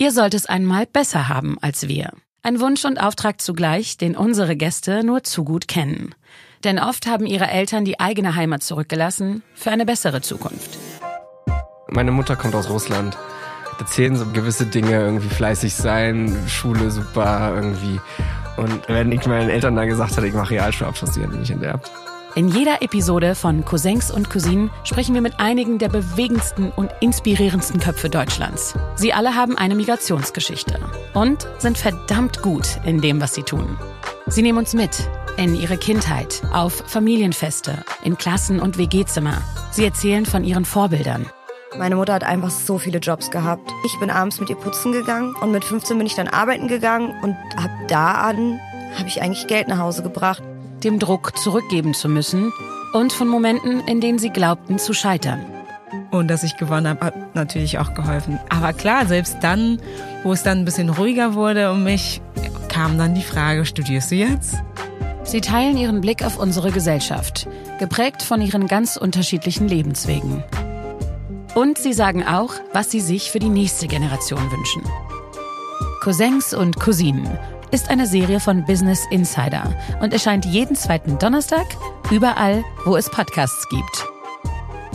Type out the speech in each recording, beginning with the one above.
Ihr sollt es einmal besser haben als wir. Ein Wunsch und Auftrag zugleich, den unsere Gäste nur zu gut kennen. Denn oft haben ihre Eltern die eigene Heimat zurückgelassen für eine bessere Zukunft. Meine Mutter kommt aus Russland. Erzählen so gewisse Dinge, irgendwie fleißig sein, Schule super, irgendwie. Und wenn ich meinen Eltern dann gesagt hätte, ich mache Realschulabschluss, die hätten mich enterbt. In jeder Episode von Cousins und Cousinen sprechen wir mit einigen der bewegendsten und inspirierendsten Köpfe Deutschlands. Sie alle haben eine Migrationsgeschichte und sind verdammt gut in dem, was sie tun. Sie nehmen uns mit in ihre Kindheit, auf Familienfeste, in Klassen- und WG-Zimmer. Sie erzählen von ihren Vorbildern. Meine Mutter hat einfach so viele Jobs gehabt. Ich bin abends mit ihr putzen gegangen und mit 15 bin ich dann arbeiten gegangen und ab da an habe ich eigentlich Geld nach Hause gebracht dem Druck zurückgeben zu müssen und von Momenten, in denen sie glaubten zu scheitern. Und dass ich gewonnen habe, hat natürlich auch geholfen. Aber klar, selbst dann, wo es dann ein bisschen ruhiger wurde um mich, kam dann die Frage, studierst du jetzt? Sie teilen ihren Blick auf unsere Gesellschaft, geprägt von ihren ganz unterschiedlichen Lebenswegen. Und sie sagen auch, was sie sich für die nächste Generation wünschen. Cousins und Cousinen ist eine Serie von Business Insider und erscheint jeden zweiten Donnerstag überall, wo es Podcasts gibt.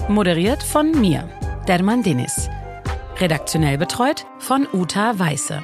Moderiert von mir, Derman Denis. Redaktionell betreut von Uta Weiße.